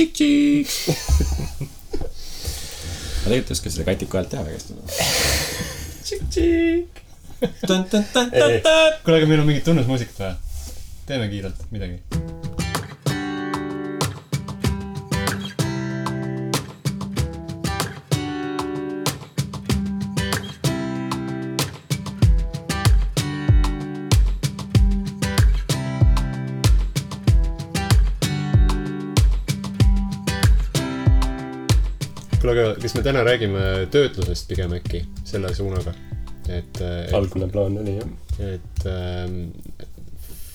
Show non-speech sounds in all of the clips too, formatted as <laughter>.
tšik-tšik. aga tegelikult <laughs> oskad seda katiku häält teha väga hästi. kuule, aga meil on mingit tunnusmuusikat vaja. teeme kiirelt midagi. Kas me täna räägime töötlusest pigem äkki selle suunaga? et, et algne plaan oli jah. et ähm,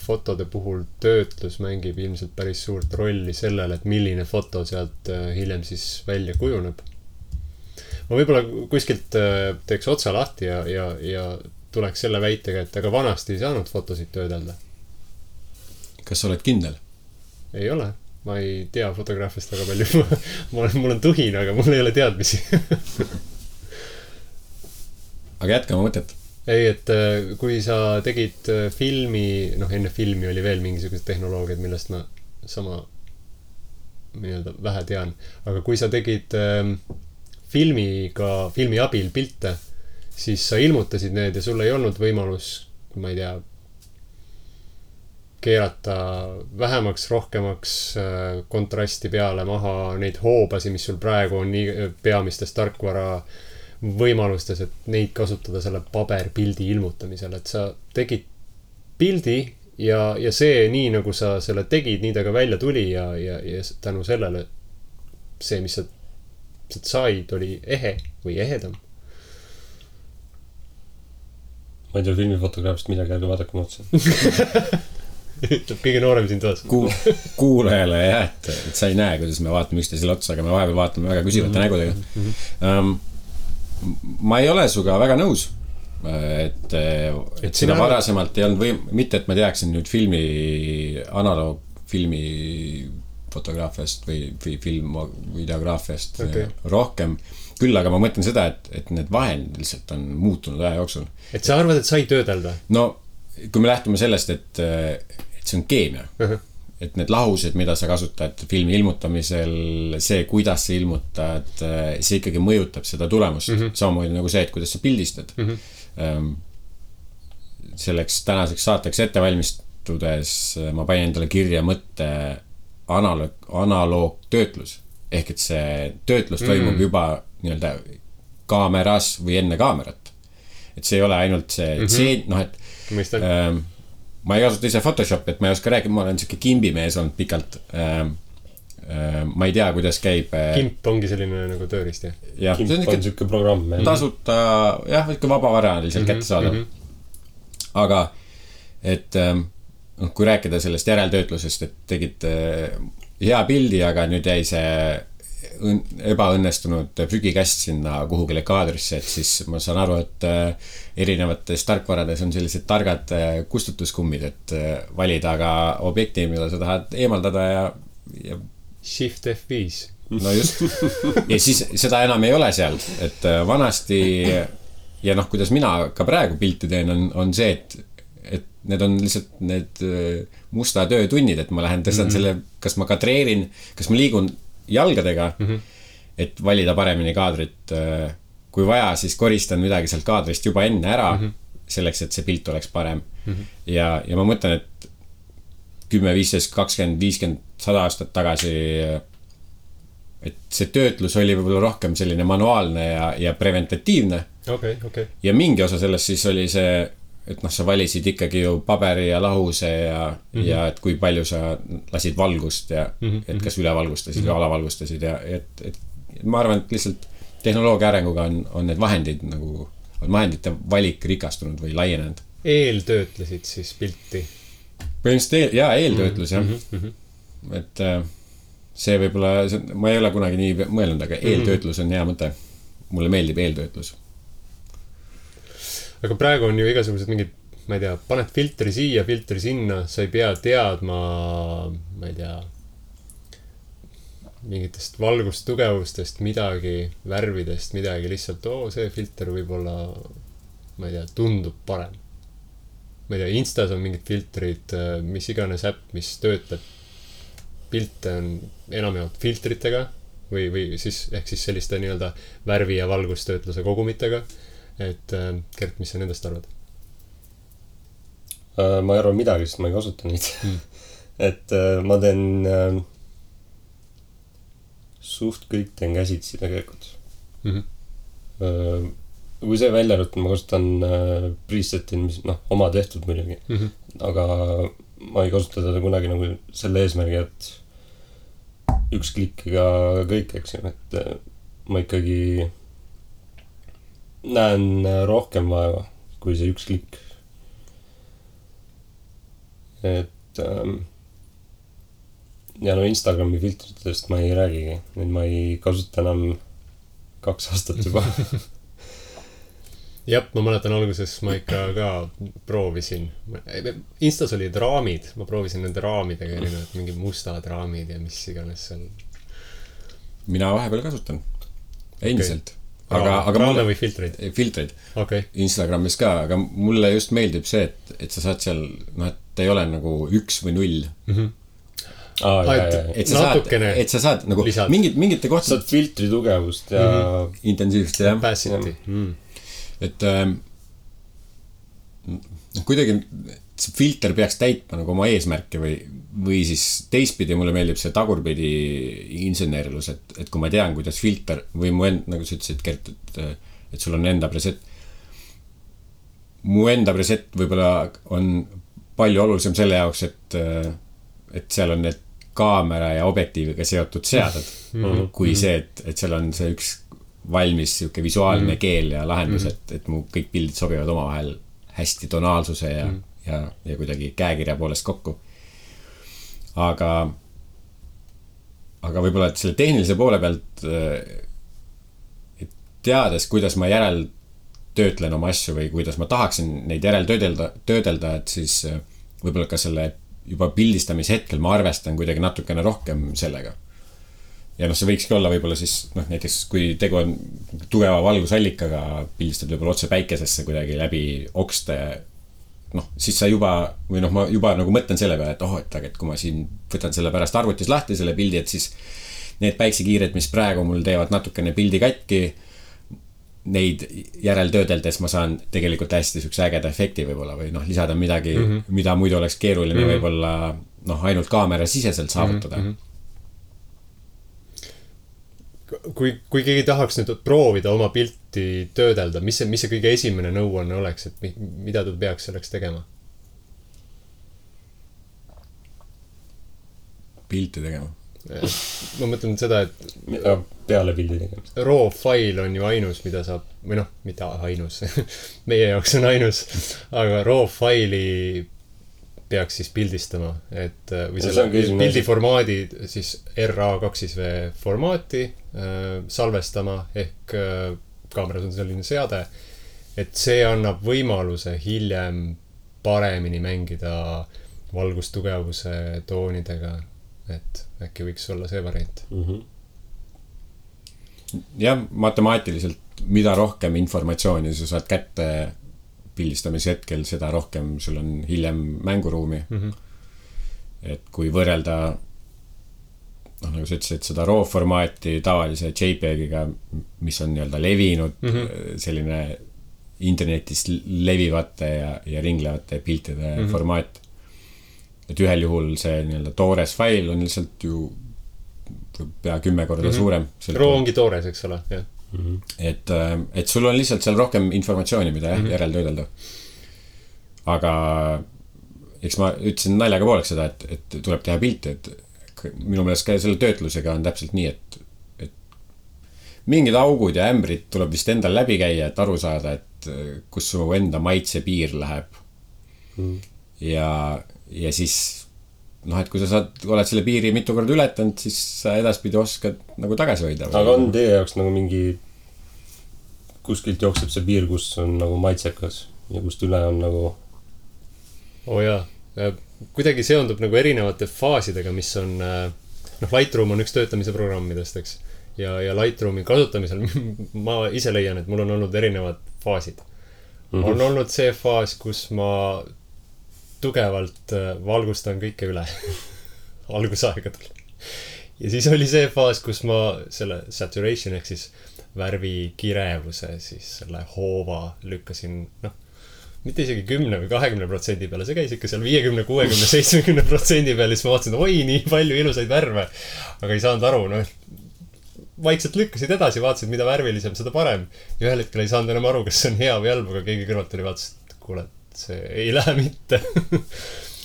fotode puhul töötlus mängib ilmselt päris suurt rolli sellele, et milline foto sealt äh, hiljem siis välja kujuneb. ma võib-olla kuskilt äh, teeks otsa lahti ja, ja, ja tuleks selle väitega, et aga vanasti ei saanud fotosid töödelda. kas sa oled kindel? ei ole, ma ei tea fotograafiast väga palju. <laughs> ma olen, mul on tuhin, aga mul ei ole teadmisi. <laughs> aga jätka oma mõtet. ei, et äh, kui sa tegid äh, filmi, noh, enne filmi oli veel mingisugused tehnoloogiad, millest ma sama nii-öelda vähe tean, aga kui sa tegid ähm, filmiga, filmi abil pilte, siis sa ilmutasid need ja sul ei olnud võimalus, ma ei tea, keerata vähemaks, rohkemaks äh, kontrasti peale maha neid hoobasid, mis sul praegu on nii peamistes tarkvara võimalustes, et neid kasutada selle paberpildi ilmutamisel, et sa tegid pildi ja, ja see nii nagu sa selle tegid, nii ta ka välja tuli ja, ja, ja tänu sellele see, mis sa sealt said, oli ehe või ehedam. ma ei tea filmifotograafist midagi, aga vaadake mu otsa. <laughs> ütleb kõige noorem siin toas. Kuul-, kuulajale jah, et, et sa ei näe, kuidas me vaatame üksteisele otsa, aga me vahepeal vaatame väga küsivate nägudega um,. ma ei ole sinuga väga nõus. et, et Et sina varasemalt ei olnud või, mitte et ma teaksin nüüd filmi, analoogfilmi fotograafiast või, või film, videograafiast Okei. rohkem. küll aga ma mõtlen seda, et, et need vahend lihtsalt on muutunud aja jooksul. et sa arvad, et sai töödelda? no kui me lähtume sellest, et, et see on keemia et need lahused, mida sa kasutad filmi ilmutamisel, see, kuidas sa ilmutad, see ikkagi mõjutab seda tulemust mm. -hmm. samamoodi nagu see, et kuidas sa pildistad mm. -hmm. selleks tänaseks saateks ette valmistudes ma panin endale kirja mõtte analoog, analoogtöötlus. ehk et see töötlus toimub mm -hmm. juba nii-öelda kaameras või enne kaamerat. et see ei ole ainult see mm, -hmm. noh, et mõistan. ähm, ma ei kasuta ise Photoshopi, et ma ei oska rääkida, ma olen sihuke kimbimees olnud pikalt ähm,. Ma ei tea, kuidas käib äh,. kimp ongi selline nagu tööriist, jah? jah, see on nihuke siuke programm. tasuta, jah, nihuke vabavaraliselt Mhm, kättesaadav mm. -hmm. aga, et ähm, noh, kui rääkida sellest järeltöötlusest, et tegid äh, hea pildi, aga nüüd jäi see ebaõnnestunud prügikast sinna kuhugile kaadrisse, et siis ma saan aru, et äh, erinevates tarkvarades on sellised targad äh, kustutuskummid, et äh, valida aga objekti, mida sa tahad eemaldada ja, ja Shift F5. no just. ja siis seda enam ei ole seal, et vanasti ja noh, kuidas mina ka praegu pilti teen, on, on see, et, et need on lihtsalt need musta töö tunnid, et ma lähen tõstan mm -hmm. selle, kas ma kadreerin, kas ma liigun jalgadega mm, -hmm. et valida paremini kaadrit. kui vaja, siis koristan midagi sealt kaadrist juba enne ära mm, -hmm. selleks, et see pilt oleks parem mm. -hmm. ja, ja ma mõtlen, et kümme, viisteist, kakskümmend, viiskümmend, sada aastat tagasi et see töötlus oli võib-olla rohkem selline manuaalne ja, ja preventatiivne okei, okei. ja mingi osa sellest siis oli see, et noh, sa valisid ikkagi ju paberi ja lahuse ja mm, -hmm. ja et kui palju sa lasid valgust ja mm, -hmm. et kas ülevalgustasid mm -hmm. või alavalgustasid ja et, et ma arvan, et lihtsalt tehnoloogia arenguga on, on need vahendid nagu, on vahendite valik rikastunud või laienenud. eeltöötlesid siis pilti. põhimõtteliselt eel, jaa, eeltöötlus jah mm, Mhm, -hmm. et äh, see võib-olla, ma ei ole kunagi nii mõelnud, aga eeltöötlus on hea mõte. mulle meeldib eeltöötlus. Aga praegu on ju igasugused mingid, ma ei tea, paned filtri siia, filtri sinna, sa ei pea teadma, ma ei tea, mingitest valgustugevustest midagi, värvidest midagi, lihtsalt oo, see filter võib-olla, ma ei tea, tundub parem. ma ei tea, Instas on mingid filtrid, mis iganes äpp, mis töötleb pilte on enamjaolt filtritega või, või siis ehk siis selliste nii-öelda värvi ja valgustöötluse kogumitega. Et äh, Gert, mis sa nendest arvad? Äh, ma ei arva midagi, sest ma ei kasuta neid Mm. <laughs> et äh, ma teen äh, suht kõik teen käsitsi tegelikult Mhm. äh,. kui see välja arvata, ma kasutan äh, preset'i, mis noh, oma tehtud muidugi, Mhm. aga ma ei kasuta teda kunagi nagu selle eesmärgi, et üks klikkiga kõik, eks ju, et äh, ma ikkagi näen äh, rohkem vaeva kui see üks klikk. et ähm, ja no Instagrami filtritest ma ei räägigi, neid ma ei kasuta enam kaks aastat juba. jah, ma mäletan alguses ma ikka ka proovisin. Instas olid raamid, ma proovisin nende raamidega erinevad, mingid mustad raamid ja mis iganes seal. mina vahepeal kasutan, endiselt. aga, aga raame mulle, või filtreid, filtreid okay.. Instagramis ka, aga mulle just meeldib see, et, et sa saad seal, noh, et ta ei ole nagu üks või null. aa, ja, ja, ja. et sa Natukene saad, et sa saad nagu lisad. mingid, mingite kohtade saad filtri tugevust ja mm -hmm. intensiivsust jah, Opacity mm.. et ähm, noh, kuidagi see filter peaks täitma nagu oma eesmärke või, või siis teistpidi mulle meeldib see tagurpidi insenerlus, et, et kui ma tean, kuidas filter või mu end, nagu sa ütlesid, Gert, et, et sul on enda preset. mu enda preset võib-olla on palju olulisem selle jaoks, et, et seal on need kaamera ja objektiiviga seotud seaded mm. -hmm. kui see, et, et seal on see üks valmis sihuke visuaalne mm -hmm. keel ja lahendus -hmm. et, et mu kõik pildid sobivad omavahel hästi tonaalsuse ja mm, -hmm. ja, ja kuidagi käekirja poolest kokku. aga, aga võib-olla, et selle tehnilise poole pealt, et teades, kuidas ma järeltöötlen oma asju või kuidas ma tahaksin neid järeltöödelda, töödelda, et siis äh, võib-olla ka selle juba pildistamise hetkel ma arvestan kuidagi natukene rohkem sellega ja noh, see võikski olla võib-olla siis noh, näiteks kui tegu on tugeva valgusallikaga, pildistad võib-olla otse päikesesse kuidagi läbi okste. noh, siis sa juba või noh, ma juba nagu mõtlen selle peale, et oh, et aga, et kui ma siin võtan selle pärast arvutis lahti selle pildi, et siis need päiksekiired, mis praegu mul teevad natukene pildi katki. Neid järeltöödeldes ma saan tegelikult hästi siukse ägeda efekti võib-olla või noh, lisada midagi mm, -hmm. mida muidu oleks keeruline mm -hmm. võib-olla noh, ainult kaamera-siseselt saavutada mm. -hmm kui, kui keegi tahaks nüüd proovida oma pilti töödelda, mis see, mis see kõige esimene nõuanne oleks, et mi, mida ta peaks selleks tegema? pilti tegema. ma mõtlen seda, et peale pildi tegemist. raw fail on ju ainus, mida saab, või noh, mitte ainus <laughs> meie jaoks on ainus, aga raw faili peaks siis pildistama, et äh, või see selle pildi formaadi siis RA kaks siis V formaati äh, salvestama ehk äh, kaameras on selline seade, et see annab võimaluse hiljem paremini mängida valgustugevuse toonidega, et äkki võiks olla see variant. jah, matemaatiliselt, mida rohkem informatsiooni sa saad kätte pildistamise hetkel, seda rohkem sul on hiljem mänguruumi mm. Mhm. et kui võrrelda noh, nagu sa ütlesid, seda RAW formaati tavalise JPEG-iga, mis on nii-öelda levinud mm. -hmm. selline internetis levivate ja, ja ringlevate piltide mm. -hmm. formaat. et ühel juhul see nii-öelda toores fail on lihtsalt ju pea kümme korda mm. -hmm. suurem. raw ongi toores, eks ole, jah. et, et sul on lihtsalt seal rohkem informatsiooni, mida jah mm -hmm. järeltöödelda. aga eks ma ütlesin naljaga pooleks seda, et, et tuleb teha pilti, et minu meelest ka selle töötlusega on täpselt nii, et, et mingid augud ja ämbrid tuleb vist endal läbi käia, et aru saada, et eh, kus su enda maitsepiir läheb mm.. ja, ja siis noh, et kui sa saad, oled selle piiri mitu korda ületanud, siis sa edaspidi oskad nagu tagasi hoida. aga on teie jaoks nagu mingi, kuskilt jookseb see piir, kus on nagu maitsekas ja kust üle on nagu oo oh jaa, kuidagi seondub nagu erinevate faasidega, mis on, noh, Lightroom on üks töötamise programmidest, eks. ja, ja Lightroomi kasutamisel <laughs> ma ise leian, et mul on olnud erinevad faasid mm. -hmm. on olnud see faas, kus ma tugevalt äh, valgustan kõike üle <laughs> algusaegadel. ja siis oli see faas, kus ma selle saturation ehk siis värvi kirevuse siis selle hoova lükkasin, noh, mitte isegi kümne või kahekümne protsendi peale, see käis ikka seal viiekümne, kuuekümne, seitsmekümne protsendi peal ja siis ma vaatasin, oi, nii palju ilusaid värve. aga ei saanud aru, noh, vaikselt lükkasid edasi, vaatasid, mida värvilisem, seda parem. ja ühel hetkel ei saanud enam aru, kas see on hea või halb, aga keegi kõrvalt tuli, vaatas, et kuule, see ei lähe mitte.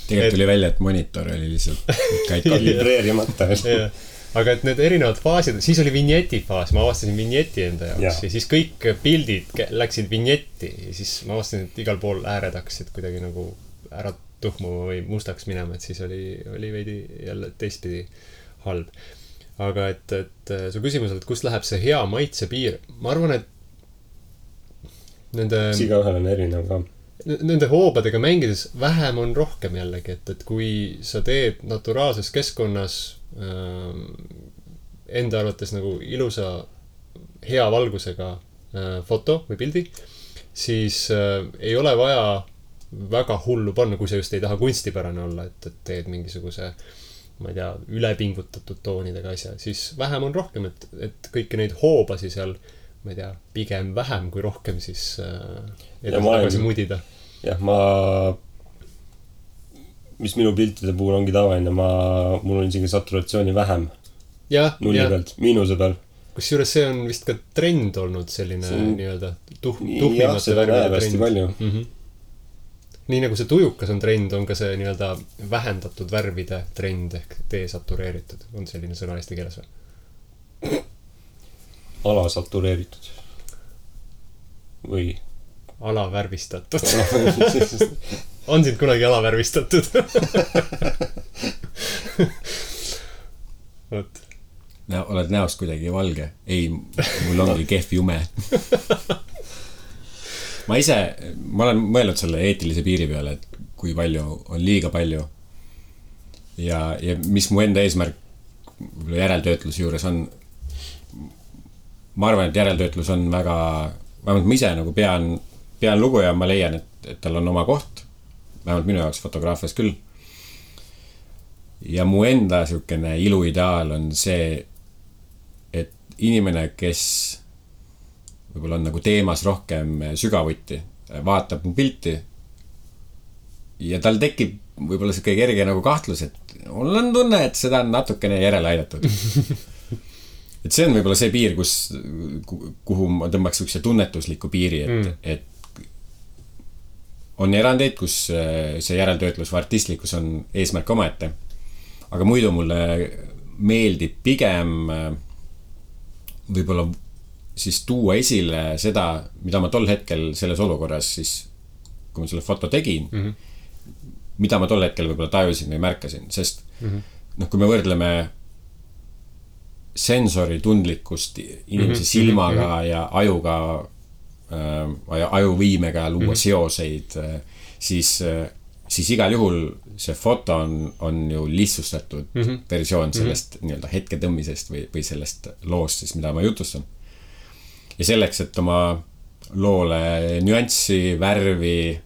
tegelikult tuli välja, et monitor oli lihtsalt <laughs> kalibreerimata. Aga et need erinevad faasid, siis oli vinjeti faas, ma avastasin vinjeti enda jaoks ja. Ja siis kõik pildid läksid vinjetti ja siis ma avastasin, et igal pool ääred hakkasid kuidagi nagu ära tuhmuma või mustaks minema, et siis oli, oli veidi jälle teistpidi halb. aga et, et äh, su küsimus oli, et kust läheb see hea maitse piir, ma arvan, et nende igaühel on erinev ka. Nende hoobadega mängides vähem on rohkem jällegi, et, et kui sa teed naturaalses keskkonnas ähm, enda arvates nagu ilusa, hea valgusega äh, foto või pildi, siis äh, ei ole vaja väga hullu panna, kui sa just ei taha kunstipärane olla, et, et teed mingisuguse ma ei tea, ülepingutatud toonidega asja, siis vähem on rohkem, et, et kõiki neid hoobasi seal, ma ei tea, pigem vähem kui rohkem siis äh, edasi-tagasi mudida. jah, ma, mis minu piltide puhul ongi tavaline, ma, mul on isegi saturatsiooni vähem nulli pealt, miinuse peal. kusjuures see on vist ka trend olnud selline nii-öelda tuh-, jah, tuhmimate värvide trend palju. mm. -hmm. nii nagu see tujukas on trend, on ka see nii-öelda vähendatud värvide trend ehk desatureeritud, on selline sõna eesti keeles või? alasatureeritud. või? alavärvistatud. <laughs> on sind kunagi alavärvistatud? <laughs> vot, no oled näost kuidagi valge. ei, mul ongi kehv jume. ma ise, ma olen mõelnud selle eetilise piiri peale, et kui palju on liiga palju. ja, ja mis mu enda eesmärk võib-olla järeltöötluse juures on. Ma arvan, et järeltöötlus on väga, vähemalt ma ise nagu pean, pean lugu ja ma leian, et, et tal on oma koht. vähemalt minu jaoks fotograafias küll ja mu enda siukene iluideaal on see, et inimene, kes võib-olla on nagu teemas rohkem sügavuti, vaatab mu pilti. ja tal tekib võib-olla sihuke kerge nagu kahtlus, et mul on tunne, et seda on natukene järele aidatud. <laughs> et see on võib-olla see piir, kus, kuhu ma tõmbaks siukse tunnetusliku piiri, et mm., et on erandeid, kus äh, see järeltöötlus või artistlikkus on eesmärk omaette aga muidu mulle meeldib pigem äh, võib-olla siis tuua esile seda, mida ma tol hetkel selles olukorras siis, kui ma selle foto tegin mm, -hmm. mida ma tol hetkel võib-olla tajusin või märkasin, sest mm -hmm. noh, kui me võrdleme sensori tundlikkust inimese -hmm. silmaga mm -hmm. ja ajuga äh,, ajuvõimega luua mm -hmm. seoseid äh,, siis äh, siis igal juhul see foto on, on ju lihtsustatud mm -hmm. versioon sellest mm -hmm. nii-öelda hetkedõmmisest või, või sellest loost siis, mida ma jutustan. ja selleks, et oma loole nüanssi, värvi,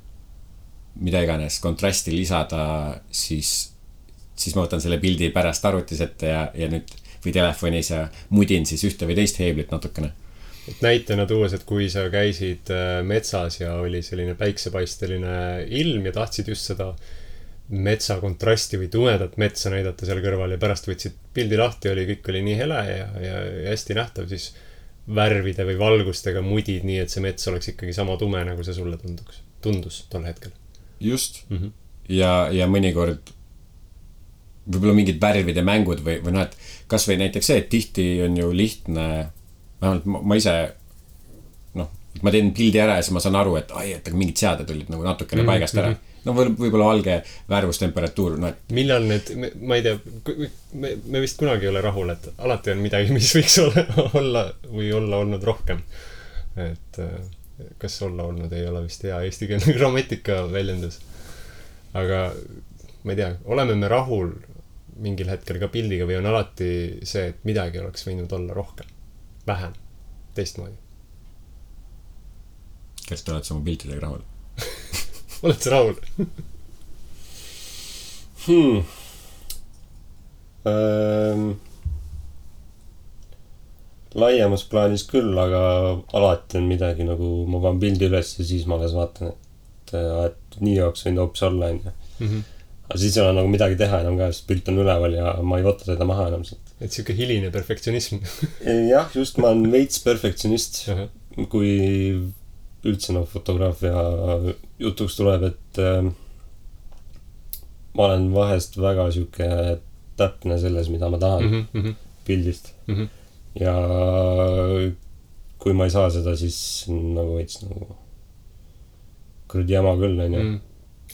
mida iganes, kontrasti lisada, siis, siis ma võtan selle pildi pärast arvutis ette ja, ja nüüd või telefonis ja mudin siis ühte või teist heeblit natukene et näitena tuues, et kui sa käisid äh, metsas ja oli selline päiksepaisteline ilm ja tahtsid just seda metsa kontrasti või tumedat metsa näidata seal kõrval ja pärast võtsid pildi lahti, oli, kõik oli nii hele ja, ja, ja hästi nähtav, siis värvide või valgustega mudid nii, et see mets oleks ikkagi sama tume, nagu see sulle tunduks, tundus tol hetkel just mm. -hmm. ja, ja mõnikord võib-olla mingid värvide mängud või, või noh, et kasvõi näiteks see, et tihti on ju lihtne, vähemalt ma, ma ise noh, ma teen pildi ära ja siis ma saan aru, et ai, et aga mingid seaded olid nagu natukene mm -hmm. paigast ära. no võib- võib-olla valge värvustemperatuur, no et millal need, ma ei tea, me, me vist kunagi ei ole rahul, et alati on midagi, mis võiks <laughs> olla, olla või olla olnud rohkem. et äh, kas olla olnud ei ole vist hea eestikeelne <laughs> grammatika väljendus. aga ma ei tea, oleme me rahul mingil hetkel ka pildiga või on alati see, et midagi oleks võinud olla rohkem, vähem, teistmoodi. kas te olete oma piltidega rahul? <laughs> oled sa rahul? hmm.. ähm, laiemas plaanis küll, aga alati on midagi nagu, ma panen pildi üles ja siis ma alles vaatan, et, et nii oleks võinud hoopis olla, onju. Aga siis ei ole nagu midagi teha enam ka, sest pilt on üleval ja ma ei võta teda maha enam sealt. et sihuke hiline perfektsionism. jah, just, ma olen veits perfektsionist, kui üldse noh, fotograafia jutuks tuleb, et äh, ma olen vahest väga sihuke täpne selles, mida ma tahan mm -hmm. pildist. ja kui ma ei saa seda, siis nagu veits nagu kuradi jama küll, onju. Mm.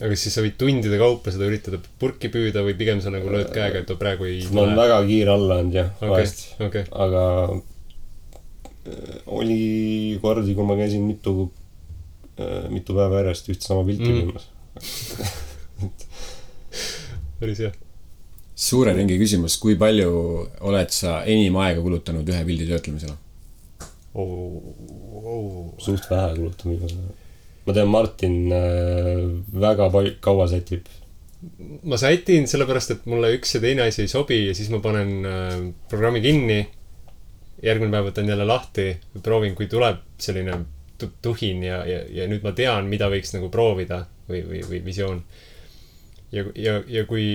Aga siis sa võid tundide kaupa seda üritada purki püüda või pigem sa nagu lööd käega, et praegu ei ma olen väga kiire alla olnud jah, okei vahest, okei, aga äh, oli kordi, kui ma käisin mitu, mitu päeva järjest ühte sama pilti Mm. filmas <laughs> päris hea. suure ringi küsimus, kui palju oled sa enim aega kulutanud ühe pildi töötlemisele? suht vähe kulutan viimasel ajal. Ma tean, Martin äh, väga palju, kaua sätib. ma sätin sellepärast, et mulle üks ja teine asi ei sobi ja siis ma panen äh, programmi kinni. järgmine päev võtan jälle lahti, proovin, kui tuleb selline tu- tuhin ja, ja, ja nüüd ma tean, mida võiks nagu proovida või, või, või visioon. ja, ja, ja kui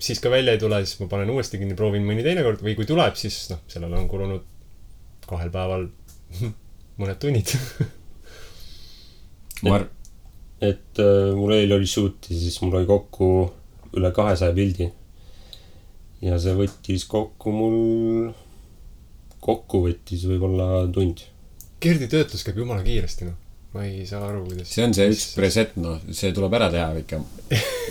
siis ka välja ei tule, siis ma panen uuesti kinni, proovin mõni teine kord või kui tuleb, siis noh, sellele on kulunud kahel päeval <laughs> mõned tunnid. <laughs> ma arv-, et äh, mul eile oli shoot ja siis mul oli kokku üle kahesaja pildi. ja see võttis kokku mul, kokku võttis võib-olla tund. Gerdi töötlus käib jumala kiiresti, noh. ma ei saa aru, kuidas. see on see üks preset, noh, see tuleb ära teha ikka.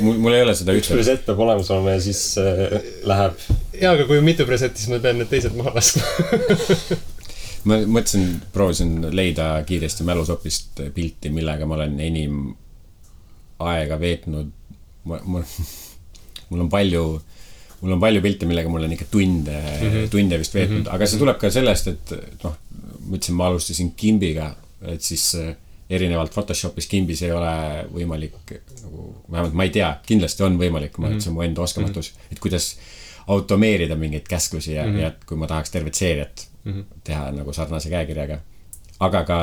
mul, mul ei ole seda üks preset peab olemas olema ja siis äh, läheb. jaa, aga kui on mitu preset'i, siis ma pean need teised maha laskma. <laughs> ma mõtlesin, proovisin leida kiiresti mälusopist pilti, millega ma olen enim aega veetnud. ma, mul, <laughs> mul on palju, mul on palju pilte, millega mul on ikka tunde mm, -hmm. tunde vist veetnud mm, -hmm. aga see tuleb ka sellest, et noh, ma ütlesin, ma alustasin Kimbiga, et siis äh, erinevalt Photoshopis Kimbis ei ole võimalik nagu, vähemalt ma ei tea, kindlasti on võimalik, ma ütlesin, mu enda oskamatus, et kuidas automeerida mingeid käsklusi ja mm, -hmm. ja et kui ma tahaks tervet seeriat mm -hmm. teha nagu sarnase käekirjaga. aga ka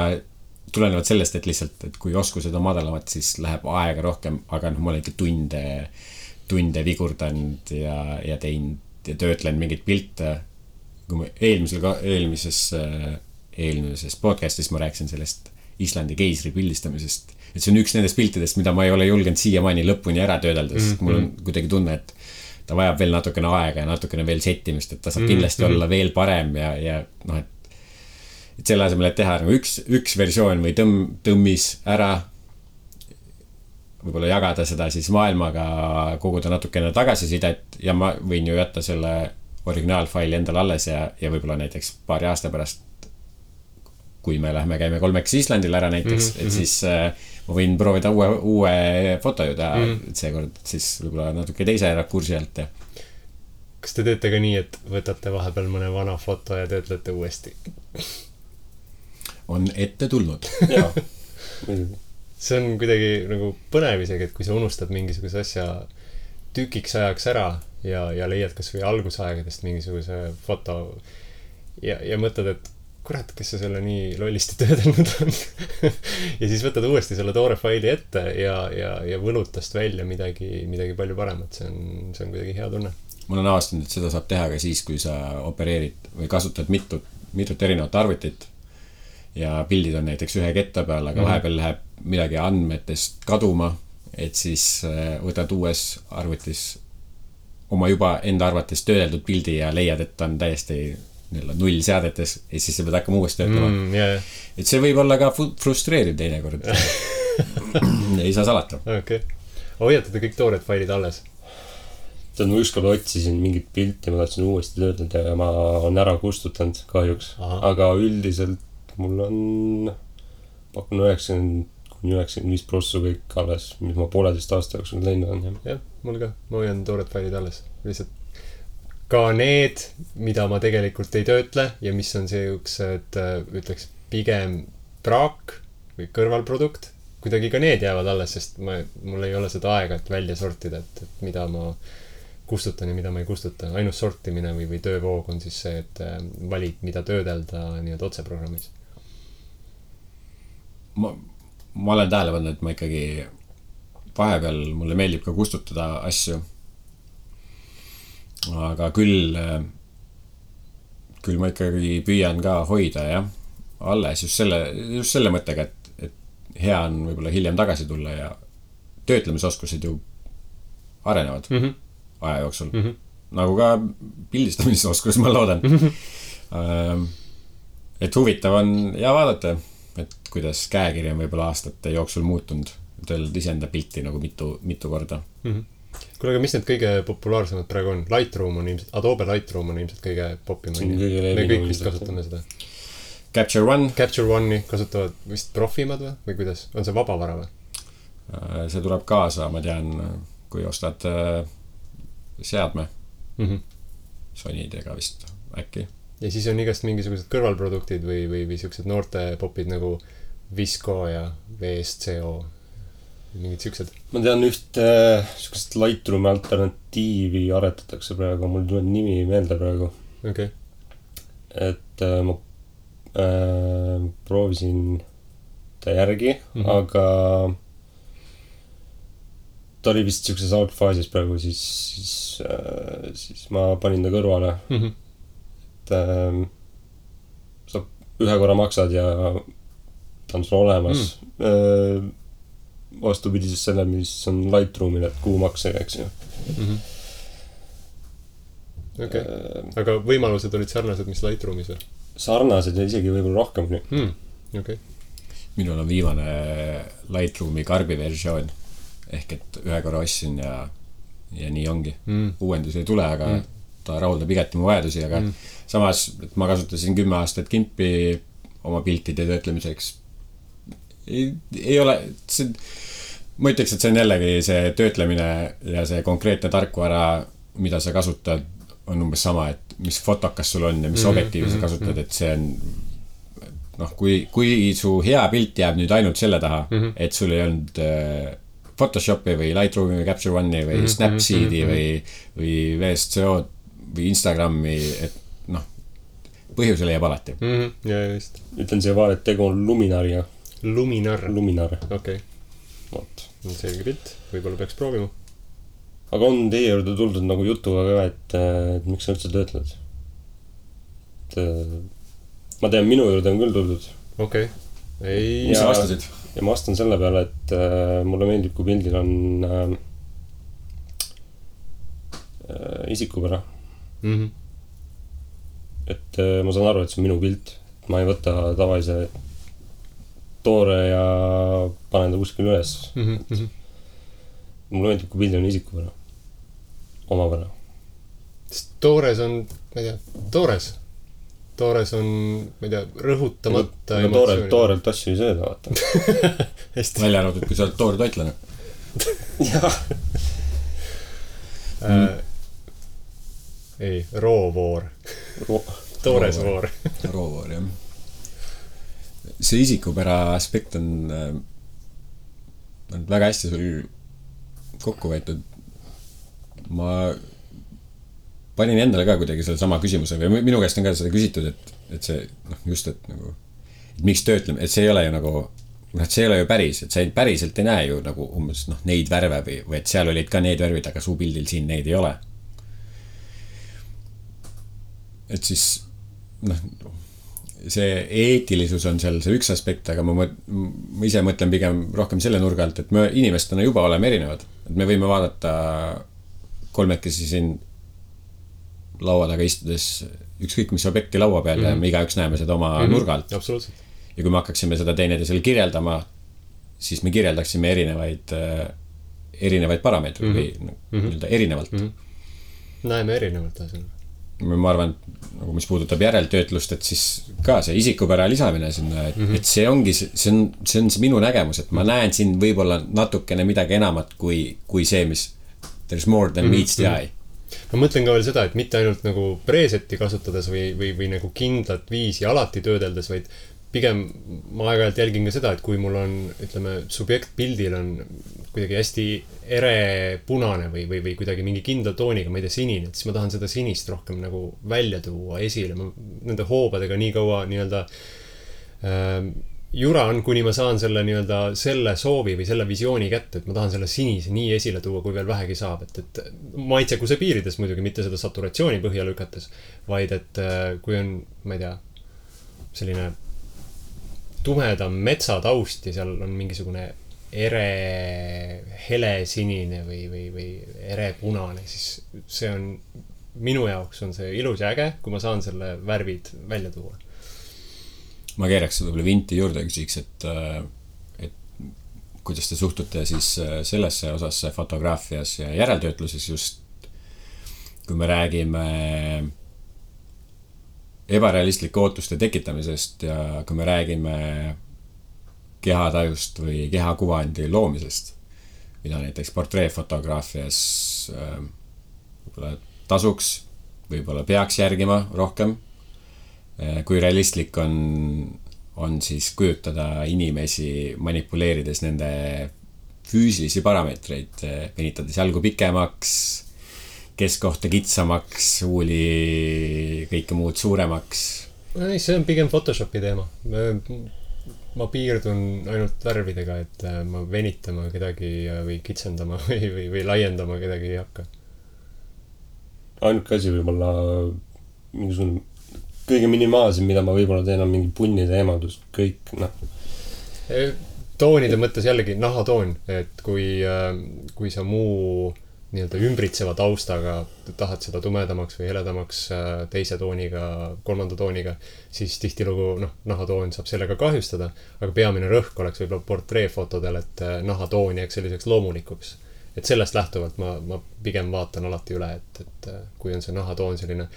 tulenevalt sellest, et lihtsalt, et kui oskused on madalamad, siis läheb aega rohkem, aga noh, ma olen ikka tunde, tunde vigurdanud ja, ja teinud ja töötlenud mingeid pilte. kui ma eelmisel, eelmises, eelmises podcast'is ma rääkisin sellest Islandi keisri pildistamisest. et see on üks nendest piltidest, mida ma ei ole julgenud siiamaani lõpuni ära töödelda, sest mul on kuidagi tunne, et ta vajab veel natukene aega ja natukene veel settimist, et ta saab kindlasti mm -hmm. olla veel parem ja, ja noh, et et selle asemel, et teha nagu üks, üks versioon või tõmm, tõmmis ära. võib-olla jagada seda siis maailmaga, koguda natukene tagasisidet ja ma võin ju jätta selle originaalfaili endale alles ja, ja võib-olla näiteks paari aasta pärast. kui me lähme, käime kolmeks Islandile ära näiteks mm, -hmm. et siis äh, ma võin proovida uue, uue foto ju teha mm seekord siis võib-olla natuke teise rakursi alt ja kas te teete ka nii, et võtate vahepeal mõne vana foto ja töötlete uuesti? on ette tulnud. jaa, muidugi. see on kuidagi nagu põnev isegi, et kui sa unustad mingisuguse asja tükiks ajaks ära ja, ja leiad kasvõi algusaegadest mingisuguse foto ja, ja mõtled, et kurat, kes see selle nii lollisti töödelnud on <laughs> ja siis võtad uuesti selle toore faili ette ja, ja, ja võlud tast välja midagi, midagi palju paremat, see on, see on kuidagi hea tunne. ma olen avastanud, et seda saab teha ka siis, kui sa opereerid või kasutad mitut, mitut erinevat arvutit. ja pildid on näiteks ühe ketta peal, aga mm -hmm. vahepeal läheb midagi andmetest kaduma. et siis äh, võtad uues arvutis oma juba enda arvates töödeldud pildi ja leiad, et ta on täiesti nii-öelda nullseadetes ja siis sa pead hakkama uuesti töötama mm.. jaa, et see võib olla ka frustreeriv teinekord. <laughs> ei saa salata. okei okay.. hoiate te kõik toored failid alles? tead, ma ükskord otsisin mingit pilti, ma tahtsin uuesti töödelda ja ma olen ära kustutanud kahjuks. Aga üldiselt mul on, pakun üheksakümmend kuni üheksakümmend viis prossu kõik alles, mis ma pooleteist aasta jooksul teinud olen, jah. jah, mul ka, ma hoian toored failid alles, lihtsalt ka need, mida ma tegelikult ei töötle ja mis on siuksed, ütleks pigem praak või kõrvalprodukt, kuidagi ka need jäävad alles, sest ma, mul ei ole seda aega, et välja sortida, et, et mida ma, kustutan ja mida ma ei kustuta. ainus sortimine või, või töövoog on siis see, et äh, valid, mida töödelda nii-öelda otseprogrammis. ma, ma olen tähele pannud, et ma ikkagi vahepeal mulle meeldib ka kustutada asju. Aga küll, küll ma ikkagi püüan ka hoida jah, alles just selle, just selle mõttega, et, et hea on võib-olla hiljem tagasi tulla ja töötlemisoskused ju arenevad mm -hmm. aja jooksul mm. -hmm. nagu ka pildistamisoskus, ma loodan mm. -hmm. et huvitav on ja vaadata, et kuidas käekiri on võib-olla aastate jooksul muutunud töödelda iseenda pilti nagu mitu, mitu korda mm. -hmm kuule, aga mis need kõige populaarsemad praegu on? Lightroom on ilmselt, Adobe Lightroom on ilmselt kõige popim. me kõik vist kasutame seda. Capture One. Capture One'i kasutavad vist profimad või, või kuidas, on see vabavara või? Äh, see tuleb kaasa, ma tean, kui ostad äh, seadme mm. -hmm. Sonydega vist äkki. ja siis on igast mingisugused kõrvalproduktid või, või, või siuksed noorte popid nagu Visco ja VSCO mingid siuksed? ma tean ühte äh, siukest Lightroomi alternatiivi aretatakse praegu, mul ei tule nimi meelde praegu. okei okay.. et äh, ma äh, proovisin ta järgi mm, -hmm. aga ta oli vist siukses algfaasis praegu, siis, siis äh,, siis ma panin ta kõrvale mm. -hmm. et äh, sa ühe korra maksad ja ta on sul olemas mm. -hmm. Äh, vastupidises sellele, mis on Lightroomil, et kuumaksega, eks ju mm -hmm.. okei okay. äh,, aga võimalused olid sarnased, mis Lightroomis või? sarnased ja isegi võib-olla rohkemgi mm.. okei okay. minul on viimane Lightroomi karbi versioon. ehk et ühe korra ostsin ja, ja nii ongi mm.. uuendusi ei tule, aga mm. ta rahuldab igati mu vajadusi, aga mm. samas, et ma kasutasin kümme aastat kimpi oma piltide töötlemiseks. ei, ei ole, see ma ütleks, et see on jällegi see töötlemine ja see konkreetne tarkvara, mida sa kasutad, on umbes sama, et mis fotokas sul on ja mis mm -hmm. objektiivi sa kasutad, mhm. et see on. noh, kui, kui su hea pilt jääb nüüd ainult selle taha mm, -hmm. et sul ei olnud äh, Photoshopi või Lightroomi või Capture One'i või mm -hmm. Snapseedi mm -hmm. või, või VSCO-d või Instagrami, et noh, põhjuse leiab alati mm. -hmm. ja just. ütlen siia vahele, et tegu on Luminariga. Luminar. Luminar. okei okay vot. selge pilt, võib-olla peaks proovima. aga on teie juurde tuldud nagu jutuga ka, et, et miks sa üldse töötled? et ma tean, minu juurde on küll tuldud. okei okay., ei. mis sa vastasid? ja ma vastan selle peale, et äh, mulle meeldib, kui pildil on äh, äh, isikupära mm. -hmm. et äh, ma saan aru, et see on minu pilt, ma ei võta tavalise toore ja panen ta kuskile üles mm. -hmm. mulle meeldib, kui pildil on isikupära, omapära. sest toores on, ma ei tea, toores. toores on, ma ei tea, rõhutamata. no toorelt, toorelt asju ei sööda, vaata <laughs> välja arvatud, kui sa oled toortoitlane <laughs> jah äh, ei, roovoor Ro. toores voor roovoor, jah see isikupära aspekt on, äh, on väga hästi sul kokku võetud. ma panin endale ka kuidagi sellesama küsimuse või minu käest on ka seda küsitud, et, et see noh, just, et nagu, et miks töötleme, et see ei ole ju nagu noh, et see ei ole ju päris, et sa ei, päriselt ei näe ju nagu umbes noh, neid värve või, või et seal olid ka need värvid, aga su pildil siin neid ei ole. et siis noh, see eetilisus on seal see üks aspekt, aga ma, ma ise mõtlen pigem rohkem selle nurga alt, et me inimestena juba oleme erinevad. et me võime vaadata kolmekesi siin laua taga istudes ükskõik mis objekti laua peal mm -hmm. ja mhm. me igaüks näeme seda oma mm -hmm. nurga alt. ja kui me hakkaksime seda teineteisele kirjeldama, siis me kirjeldaksime erinevaid erinevaid parameetreid mm -hmm. või mhm. nii-öelda erinevalt mm. -hmm. näeme erinevalt ühesõnaga ma arvan, et nagu mis puudutab järeltöötlust, et siis ka see isikupära lisamine sinna, et mm, -hmm. et see ongi, see on, see on see minu nägemus, et ma näen siin võib-olla natukene midagi enamat kui, kui see, mis there is more than mm -hmm. meets the mhm. eye. ma mõtlen ka veel seda, et mitte ainult nagu preset'i kasutades või, või, või nagu kindlat viisi alati töödeldes, vaid pigem ma aeg-ajalt jälgin ka seda, et kui mul on, ütleme, subjekt pildil on kuidagi hästi ere punane või, või, või kuidagi mingi kindla tooniga, ma ei tea, sinine, et siis ma tahan seda sinist rohkem nagu välja tuua esile. ma nende hoobadega nii kaua nii-öelda ähm, juran, kuni ma saan selle nii-öelda selle soovi või selle visiooni kätte, et ma tahan selle sinise nii esile tuua, kui veel vähegi saab, et, et maitsekuse piirides muidugi, mitte seda saturatsiooni põhja lükates, vaid et äh, kui on, ma ei tea, selline tumedam metsataust ja seal on mingisugune ere helesinine või, või, või erepunane, siis see on, minu jaoks on see ilus ja äge, kui ma saan selle värvid välja tuua. ma keeraks võib-olla vinti juurde ja küsiks, et, et kuidas te suhtute siis sellesse osasse fotograafias ja järeltöötluses just, kui me räägime ebarealistlike ootuste tekitamisest ja kui me räägime kehatajust või kehakuvandi loomisest, mida näiteks portreefotograafias äh, võib-olla tasuks, võib-olla peaks järgima rohkem. Äh, kui realistlik on, on siis kujutada inimesi manipuleerides nende füüsilisi parameetreid, venitades jalgu pikemaks keskkohta kitsamaks, huuli, kõike muud suuremaks. ei, see on pigem Photoshopi teema. ma piirdun ainult värvidega, et äh, ma venitama kedagi või kitsendama <laughs> või, või, või laiendama kedagi ei hakka. ainuke asi võib-olla mingisugune kõige minimaalsem, mida ma võib-olla teen, on mingi punnide eemaldus, kõik noh. toonide mõttes jällegi nahatoon, et kui, äh, kui sa muu nii-öelda ümbritseva taustaga tahad seda tumedamaks või heledamaks äh, teise tooniga, kolmanda tooniga, siis tihtilugu noh, nahatoon saab sellega kahjustada, aga peamine rõhk oleks võib-olla portreefotodel, et äh, nahatoon jääks selliseks loomulikuks. et sellest lähtuvalt ma, ma pigem vaatan alati üle, et, et äh, kui on see nahatoon selline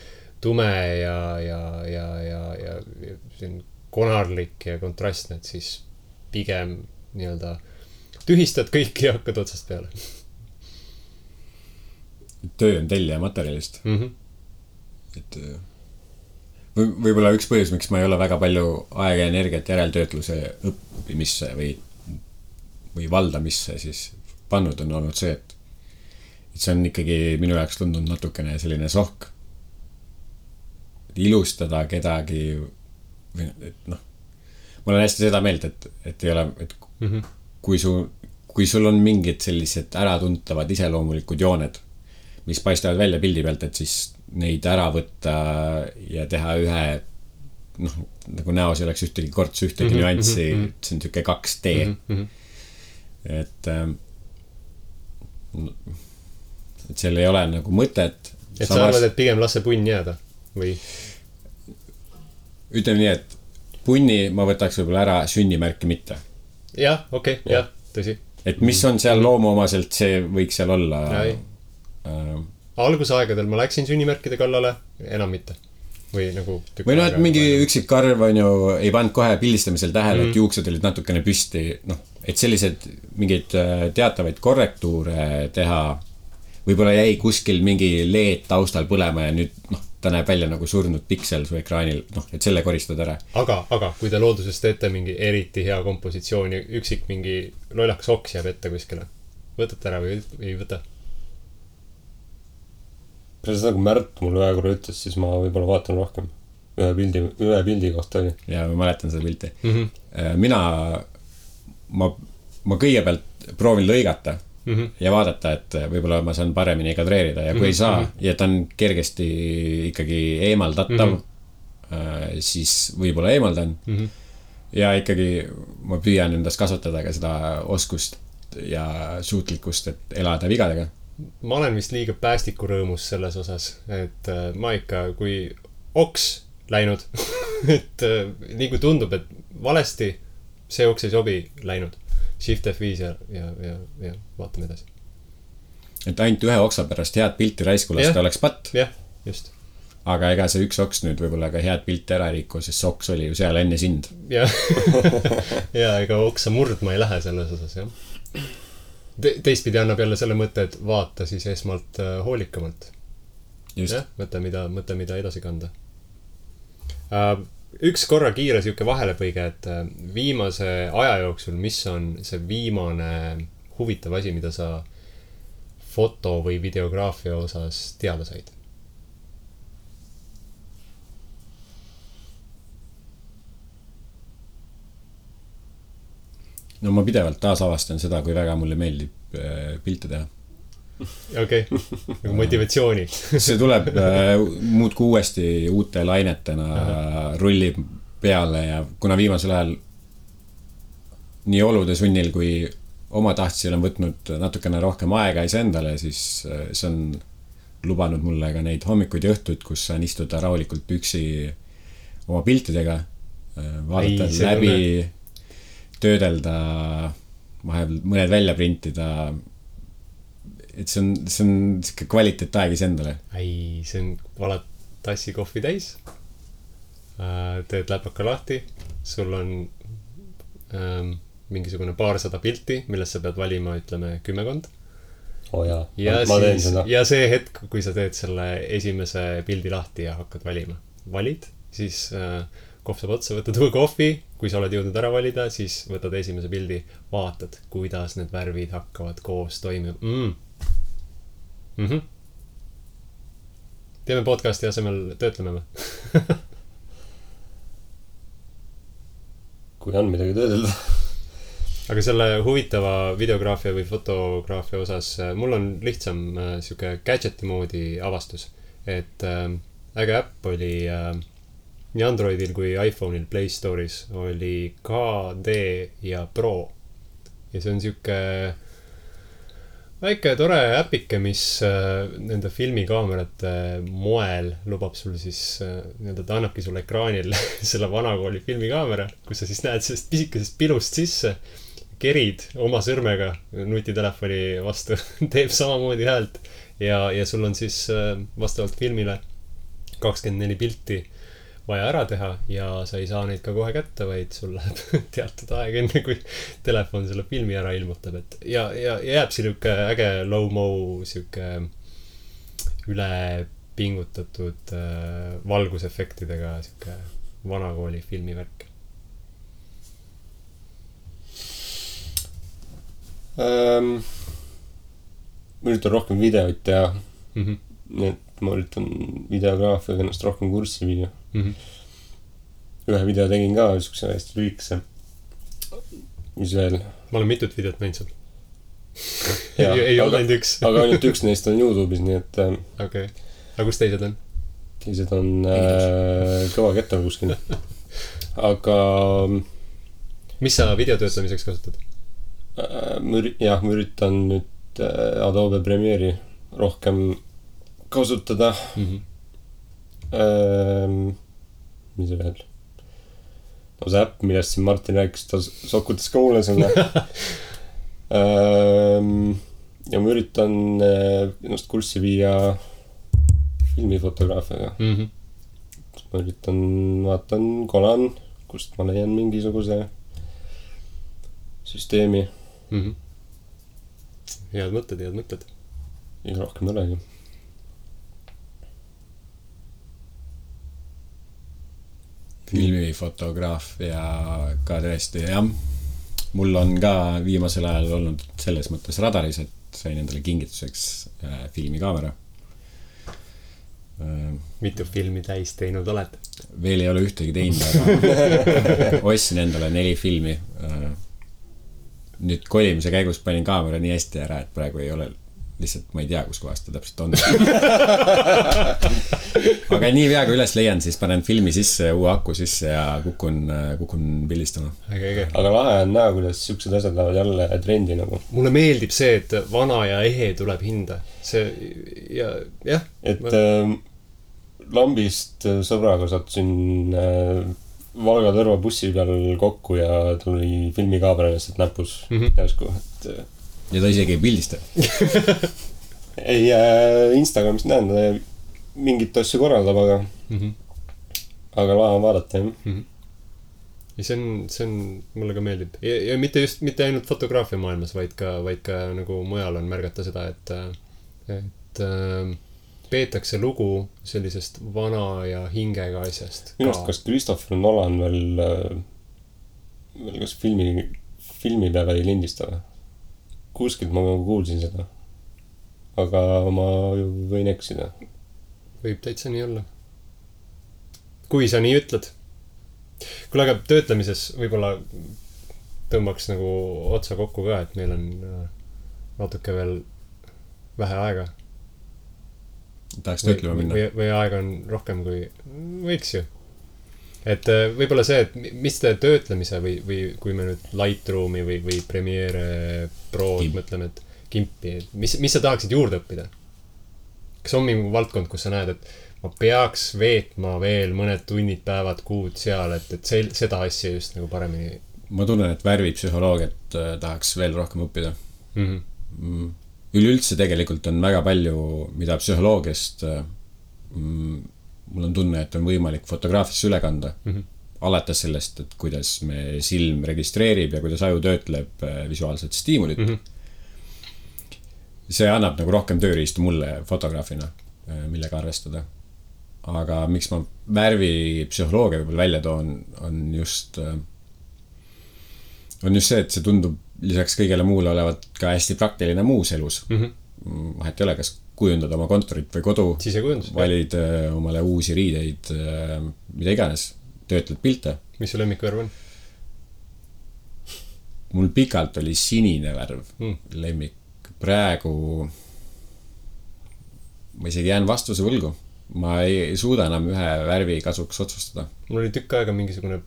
tume ja, ja, ja, ja, ja, ja selline konarlik ja kontrastne, et siis pigem nii-öelda tühistad kõik ja hakkad otsast peale töö on tellija materjalist mm. -hmm. et äh, või võib-olla üks põhjus, miks ma ei ole väga palju aega ja energiat järeltöötluse õppimisse või, või valdamisse siis pannud, on olnud see, et, et see on ikkagi minu jaoks tundunud natukene selline sohk. ilustada kedagi või, et noh, ma olen hästi seda meelt, et, et ei ole, et mm -hmm. kui su, kui sul on mingid sellised äratuntavad iseloomulikud jooned mis paistavad välja pildi pealt, et siis neid ära võtta ja teha ühe noh, nagu näos ei oleks ühtegi kortsu, ühtegi mm -hmm, nüanssi mm, -hmm. see on sihuke 2D mm. -hmm. et, ähm, et seal ei ole nagu mõtet. et Samas, sa arvad, et pigem las see punn jääda või? ütleme nii, et punni ma võtaks võib-olla ära, sünnimärki mitte. jah, okei okay, ja., jah, tõsi. et mis on seal loomuomaselt, see võiks seal olla. Algusaegadel ma läksin sünnimärkide kallale, enam mitte. või nagu. või noh, et mingi üksik karv on ju, ei pannud kohe pildistamisel tähele mm, -hmm. et juuksed olid natukene püsti, noh, et sellised mingeid äh, teatavaid korrektuure teha. võib-olla jäi kuskil mingi LED taustal põlema ja nüüd noh, ta näeb välja nagu surnud piksel su ekraanil, noh, et selle koristad ära. aga, aga kui te looduses teete mingi eriti hea kompositsiooni, üksik mingi lollakas oks jääb ette kuskile, võtate ära või ei võta? Pärast seda, kui Märt mulle ühe korra ütles, siis ma võib-olla vaatan rohkem. ühe pildi, ühe pildi kohta oli. jaa, ma mäletan seda pilti mm. -hmm. mina, ma, ma kõigepealt proovin lõigata mm -hmm. ja vaadata, et võib-olla ma saan paremini kadreerida ja kui mm -hmm. ei saa mhm. ja ta on kergesti ikkagi eemaldatav mm, -hmm. siis võib-olla eemaldan mm. -hmm. ja ikkagi ma püüan endas kasvatada ka seda oskust ja suutlikkust, et elada vigadega ma olen vist liiga päästikurõõmus selles osas, et äh, ma ikka, kui oks läinud <laughs> et äh, nii kui tundub, et valesti, see oks ei sobi, läinud. Shift F5 ja, ja, ja, ja vaatame edasi. et ainult ühe oksa pärast head pilti raisku lasta oleks patt. jah, just. aga ega see üks oks nüüd võib-olla ka head pilti ära ei riku, sest see oks oli ju seal enne sind. jah <laughs> ja ega oksa murdma ei lähe selles osas, jah te teistpidi annab jälle selle mõtte, et vaata siis esmalt äh, hoolikamalt. jah, mõte, mida, mõte, mida edasi kanda uh,. üks korra kiire sihuke vahelepõige, et äh, viimase aja jooksul, mis on see viimane huvitav asi, mida sa foto või videograafia osas teada said? No ma pidevalt taasavastan seda, kui väga mulle meeldib äh, pilte teha. okei, nagu motivatsiooni. see tuleb äh, muudkui uuesti uute lainetena rullib peale ja kuna viimasel ajal nii olude sunnil kui omatahtsi olen võtnud natukene rohkem aega iseendale, siis äh, see on lubanud mulle ka neid hommikuid ja õhtuid, kus saan istuda rahulikult üksi oma piltidega, vaadata läbi, töödelda, vahepeal mõned välja printida. et see on, see on sihuke kvaliteetaeg iseendale. ei, see on, valad tassi kohvi täis. teed läpaka lahti, sul on ähm, mingisugune paarsada pilti, millest sa pead valima, ütleme kümmekond. oo jaa, ja ma teen siis seda,. ja see hetk, kui sa teed selle esimese pildi lahti ja hakkad valima, valid, siis äh, kohv saab otsa, võtad uue kohvi, kui sa oled jõudnud ära valida, siis võtad esimese pildi, vaatad, kuidas need värvid hakkavad koos toimima mm.. Mm -hmm. teeme podcast'i asemel töötleme või? <laughs> kui on midagi töödelda. aga selle huvitava videograafia või fotograafia osas äh, mul on lihtsam äh, sihuke gadget'i moodi avastus. et äh, äge äpp oli äh, nii Androidil kui iPhone'il Play Store'is oli KD ja Pro. ja see on sihuke väike tore äpike, mis äh, nende filmikaamerate moel lubab sul siis äh, nii-öelda, ta annabki sulle ekraanil <laughs> selle vanakooli filmikaamera, kus sa siis näed sellest pisikesest pilust sisse, kerid oma sõrmega nutitelefoni vastu, <laughs> teeb samamoodi häält ja, ja sul on siis äh, vastavalt filmile kakskümmend neli pilti vaja ära teha ja sa ei saa neid ka kohe kätte, vaid sul läheb <laughs> teatud aeg, enne kui telefon selle filmi ära ilmutab, et ja, ja ja jääb sihuke äge low-mo sihuke ülepingutatud äh, valgusefektidega sihuke vanakooli filmivärk. ähm,. ma üritan rohkem videoid teha, Mm -hmm. et ma üritan videograafiaga ennast rohkem kurssi viia. Mm -hmm. ühe video tegin ka, siukse hästi lühikese. mis veel? ma olen mitut videot näinud. Jaa, <laughs> ei, ei aga- ainult üks. aga ainult üks neist on Youtube'is, nii et äh, okei, aga kus teised on? teised on äh, kõva kettaga kuskil. aga mis sa video töötlemiseks kasutad? äh, ma üri-, jah, ma üritan nüüd äh, Adobe Premiere'i rohkem kasutada Mm -hmm. ähm,. mis veel? no see äpp, millest siin Martin rääkis, ta sokutas ka mulle selle ähm. <laughs> ja ma üritan äh, ennast kurssi viia filmifotograafiaga. Mm -hmm. ma üritan, vaatan, kolan, kust ma leian mingisuguse süsteemi Mm -hmm. head mõtted, head mõtted. ja rohkem ei olegi. Filmifotograafia ka tõesti, jah. mul on ka viimasel ajal olnud selles mõttes radaris, et sain endale kingituseks äh, filmikaamera äh,. mitu filmi täis teinud oled? veel ei ole ühtegi teinud, aga <laughs> ostsin endale neli filmi. nüüd kolimise käigus panin kaamera nii hästi ära, et praegu ei ole lihtsalt, ma ei tea, kuskohas ta täpselt on. aga niipea kui üles leian, siis panen filmi sisse, uue aku sisse ja kukun, kukun pildistama. aga lahe on näha, kuidas siuksed asjad lähevad jälle trendi nagu. mulle meeldiib see, et vana ja ehe tuleb hinda. see ja, jah. et äh, lambist äh, sõbraga sattusin äh, Valga Tõrva bussi peal kokku ja tal oli filmikaamera lihtsalt näpus mm Mhm. -hmm. järsku, et äh, ja ta isegi ei pildista. <laughs> ei äh, Instagramis näen, ta mingit asju korraldab, aga, Mm -hmm. aga lahe on vaadata jah. ja see on, see on, mulle ka meeldib ja, ja mitte just, mitte ainult fotograafia maailmas, vaid ka, vaid ka nagu mujal on märgata seda, et, et äh, peetakse lugu sellisest vana ja hingega asjast minu arust, kas Christopher Nolan veel, veel kas filmi, filmi peale ei lindista või? Kuskilt ma nagu kuulsin seda. aga ma võin eksida. võib täitsa nii olla. kui sa nii ütled. kuule, aga töötlemises võib-olla tõmbaks nagu otsa kokku ka, et meil on äh, natuke veel vähe aega. tahaks või, töötlema minna. või, või aega on rohkem kui, võiks ju. Et äh, võib-olla see, et mi- mis te töötlemise või, või kui me nüüd Lightroomi või, või Premiere Prod mõtleme, et kimpi, et mis, mis sa tahaksid juurde õppida? kas on mingi valdkond, kus sa näed, et ma peaks veetma veel mõned tunnid, päevad, kuud seal, et, et sel-, seda asja just nagu paremini ma tunnen, et värvipsühholoogiat äh, tahaks veel rohkem õppida mm. -hmm. mm.. üleüldse tegelikult on väga palju, mida psühholoogiast äh, mm, mul on tunne, et on võimalik fotograafiasse üle kanda mm. Mhm. -hmm. alates sellest, et kuidas me silm registreerib ja kuidas aju töötleb äh, visuaalset stiimulit mm. Mhm. -hmm. see annab nagu rohkem tööriistu mulle fotograafina, millega arvestada. aga miks ma värvipsühholoogia võib-olla välja toon, on just, on just see, et see tundub lisaks kõigele muule olevat ka hästi praktiline muus elus Mm -hmm. vahet ei ole, kas kujundad oma kontorit või kodu, valid äh, omale uusi riideid, mida iganes, töötled pilte. mis su lemmikvärv on mul pikalt oli sinine värv mm.? lemmik, praegu ma isegi jään vastuse võlgu. ma ei, ei suuda enam ühe värvi kasuks otsustada. mul oli tükk aega mingisugune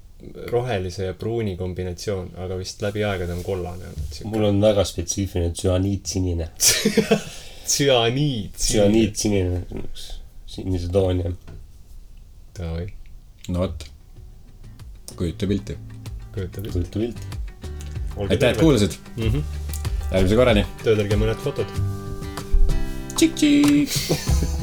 rohelise ja pruuni kombinatsioon, aga vist läbi aegade on kollane olnud. mul on väga spetsiifiline tsüaniitsinine. <laughs> tsüaniid. tsüaniitsinine, sinise toon ja Davai, no vot, kujuta pilti. kujutab ette. kujuta pilt. aitäh, et kuulasid, mm. -hmm. järgmise korrani. töödelge mõned fotod. tšik-tšik.